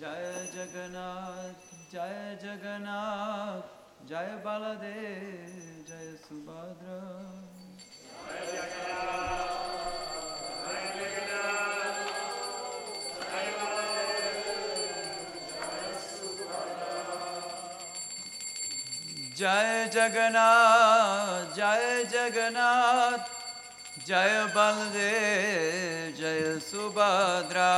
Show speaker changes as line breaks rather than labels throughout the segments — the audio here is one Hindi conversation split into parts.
जय जगन्नाथ जय जगन्नाथ, जय बलदेव, जय सुभद्रा। जय जगन्नाथ जय जगन्नाथ, जय बलदेव, जय सुभद्रा।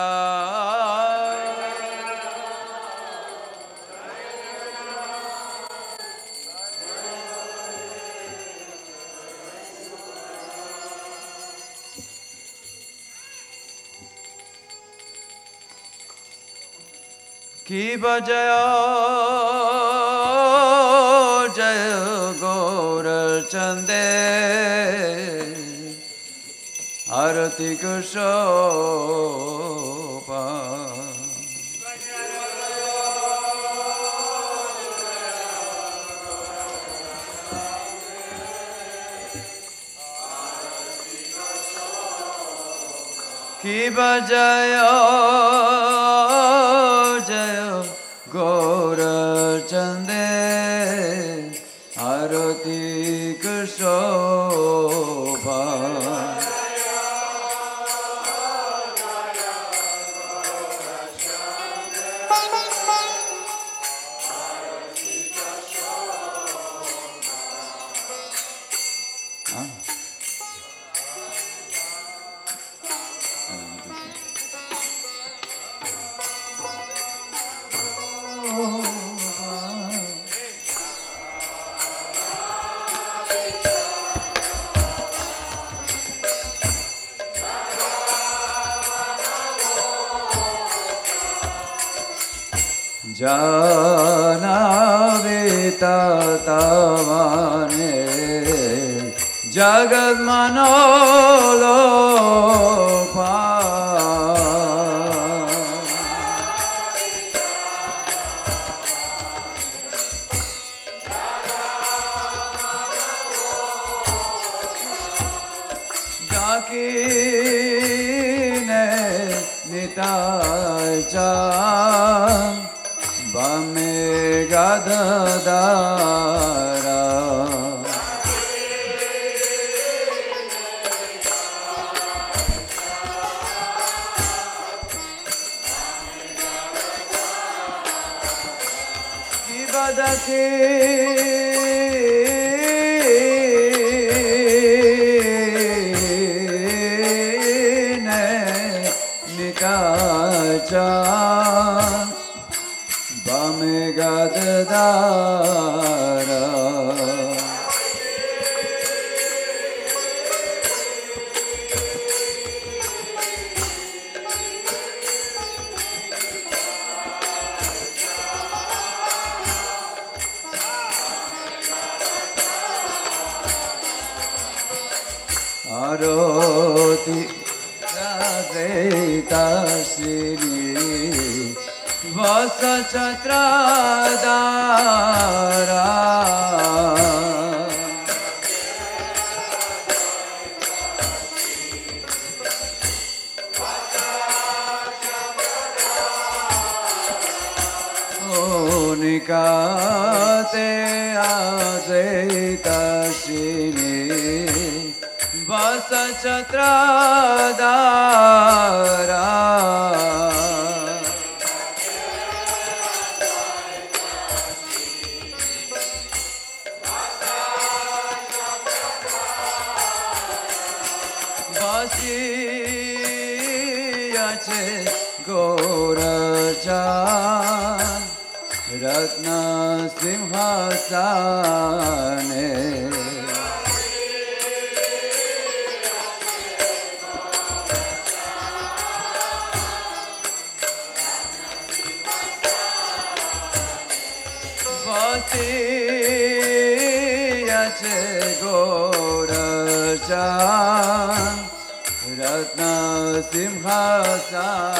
কি বজয় জয় গৌর চন্দে আরতি কুশ কি বজয় તવને જગત મનોલો আরতি রাধে তাসিনী বস ছত্রদারা নিকাতে আজে বস ছত্রদারা বাসি আছে গৌর চান রত্ন সিংহাসনে বাসি আছে গৌর চান রত্ন সিংহাসনে।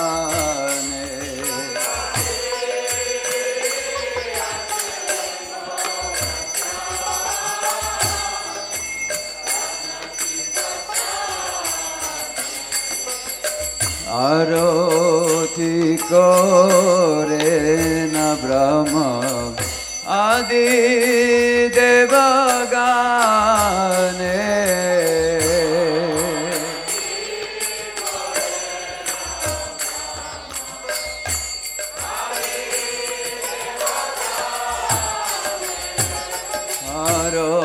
আরতি করে না ব্রহ্ম आदि देवगाने आरो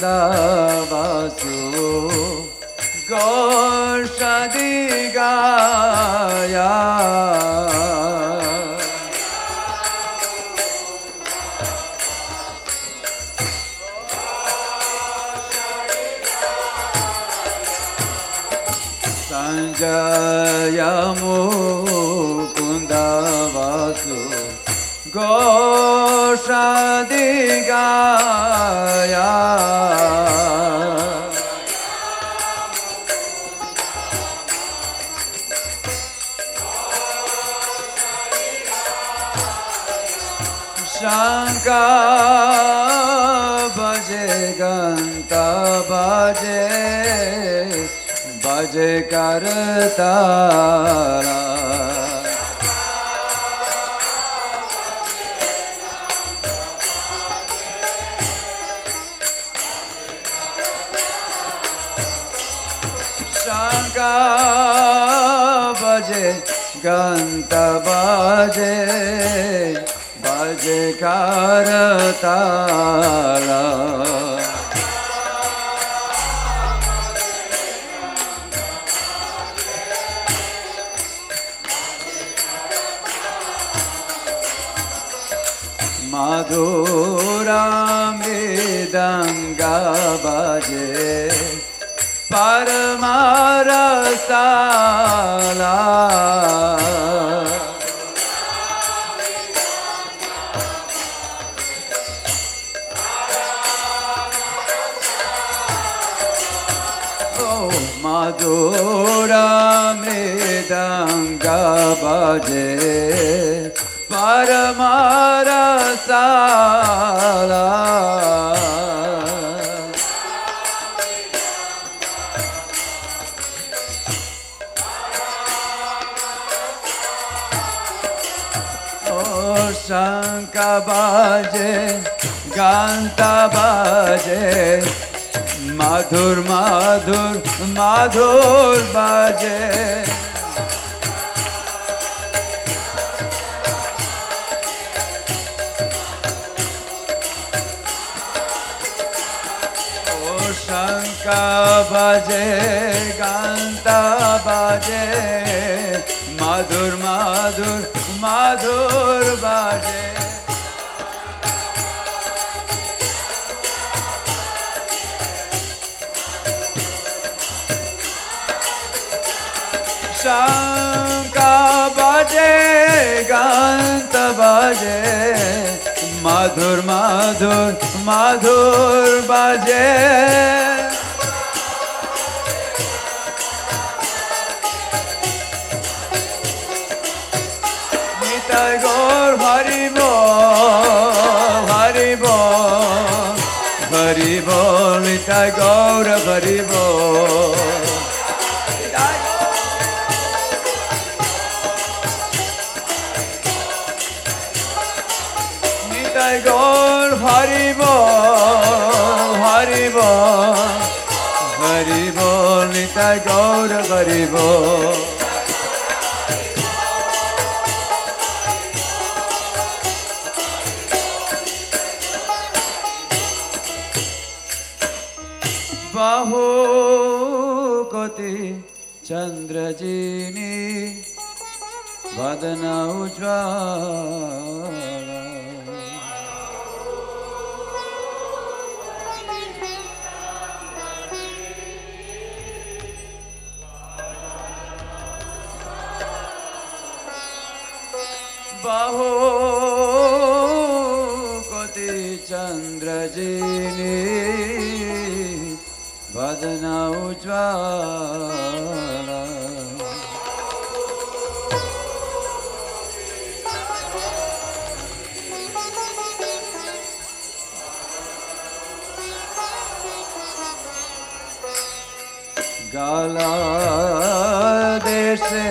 दा शंका बजे घंटा बजे बजे करता घंटा बजे જયકાર તારા મધુરામેદંગા બાજે પરમારસાલા मधुरमृदङ्गभजे परमारसाला शङ्ख बाजे गान्ता बाजे মাধুর মাধুর মাধুর বাজে। ও শঙ্কা বাজে গান্তা বাজে। মাধুর মাধুর মাধুর বাজে। शंका बजे गांत तो बजे। मधुर मधुर मधुर बजे। गौर हरि बोल हरि बोल गौर हरि পাইব বাহু গতি চন্দ্রজিনী বদন উজ্জ্বল बाहो कोटि चंद्र जी ने बदना उज्वाला गाला देशे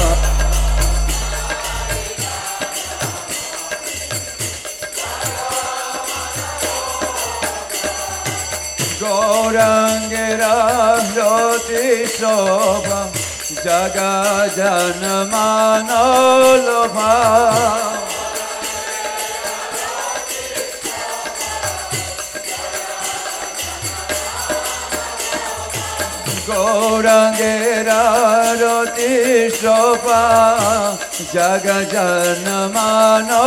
গৌরাঙ্গের জ্যোতি শোভা জগ জন মানো লোভা গৌরাঙ্গের রতি শোভা জগ জন মানো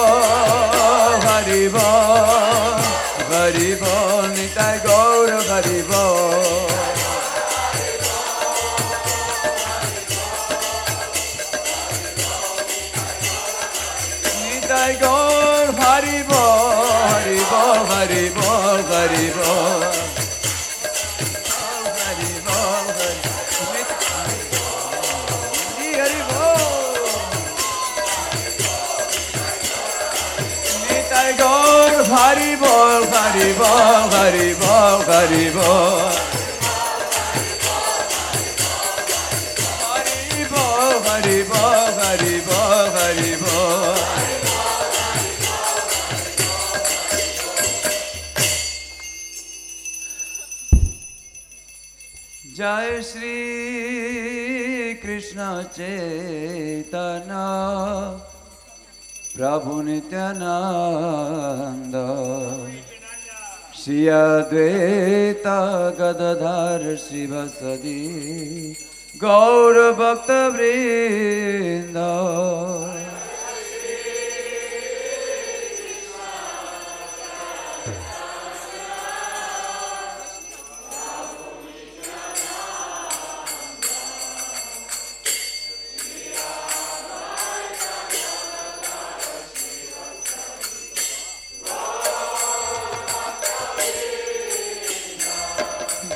ভারি বল হরি বল হরি বল হরি বল। হরি জয় শ্রী কৃষ্ণ চেতনা प्रभु नित्यानंद। श्री अद्वैत गदधर शिव सदी।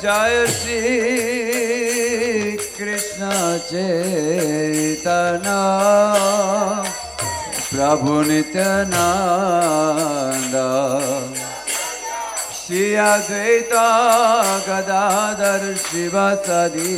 जय श्री कृष्ण चेतना प्रभु श्री अद्वैत गदाधर शिव सदी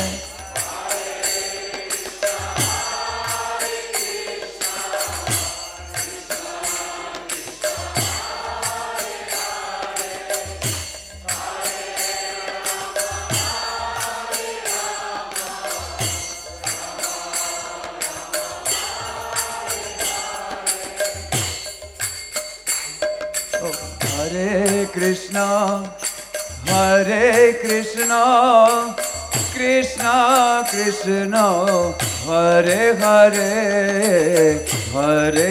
Hare Hare, Hare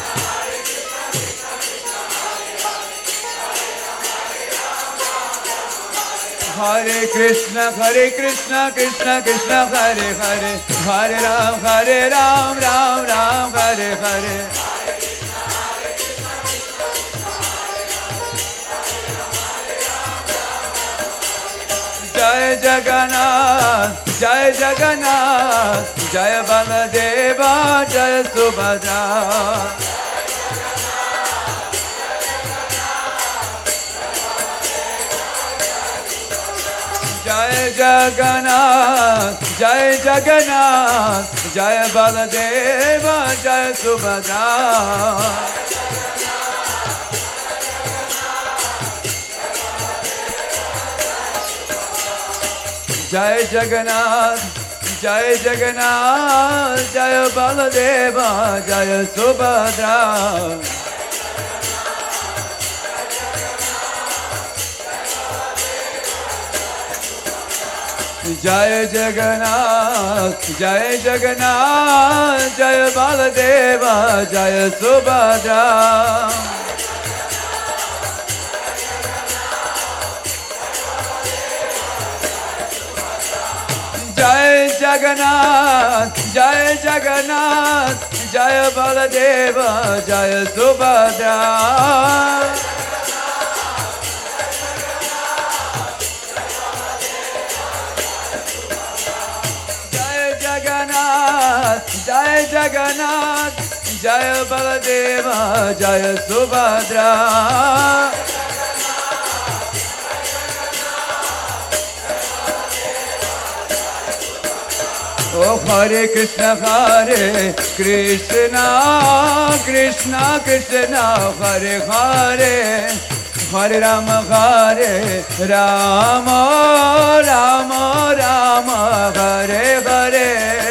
Krishna, Hare Krishna, Krishna Krishna, Hare Hare, Hare Ram, Hare Ram, Ram Ram, Hare Hare. Jai Jagannath, Jai Jagannath, Jai Baladeva, Jai Subhadra. जय जगन्नाथ जय जगन्नाथ, जय बलदेव, जय सुभद्रा। जय जगन्नाथ जय जगन्नाथ, जय बलदेव, जय सुभद्रा। जय जगन्नाथ जय जगन्नाथ, जय बालदेव, जय सुभद्रा। जय जगन्नाथ जय जगन्नाथ, जय बलदेव, जय सुभद्रा। जय जगन्नाथ, जय बलदेव, जय सुभद्रा। ओ हरे कृष्ण, हरे कृष्णा कृष्णा कृष्णा, हरे हरे हरे राम हरे राम राम राम, हरे हरे।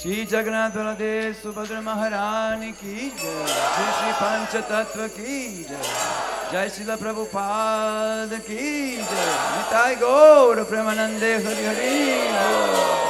श्री जगन्नाथ बलदेव सुभद्र महारानी की जय श्री श्री पंच तत्व की जय जय श्रील प्रभुपाद की जय निताय गौर प्रेमानंदे हरि हरि बोल।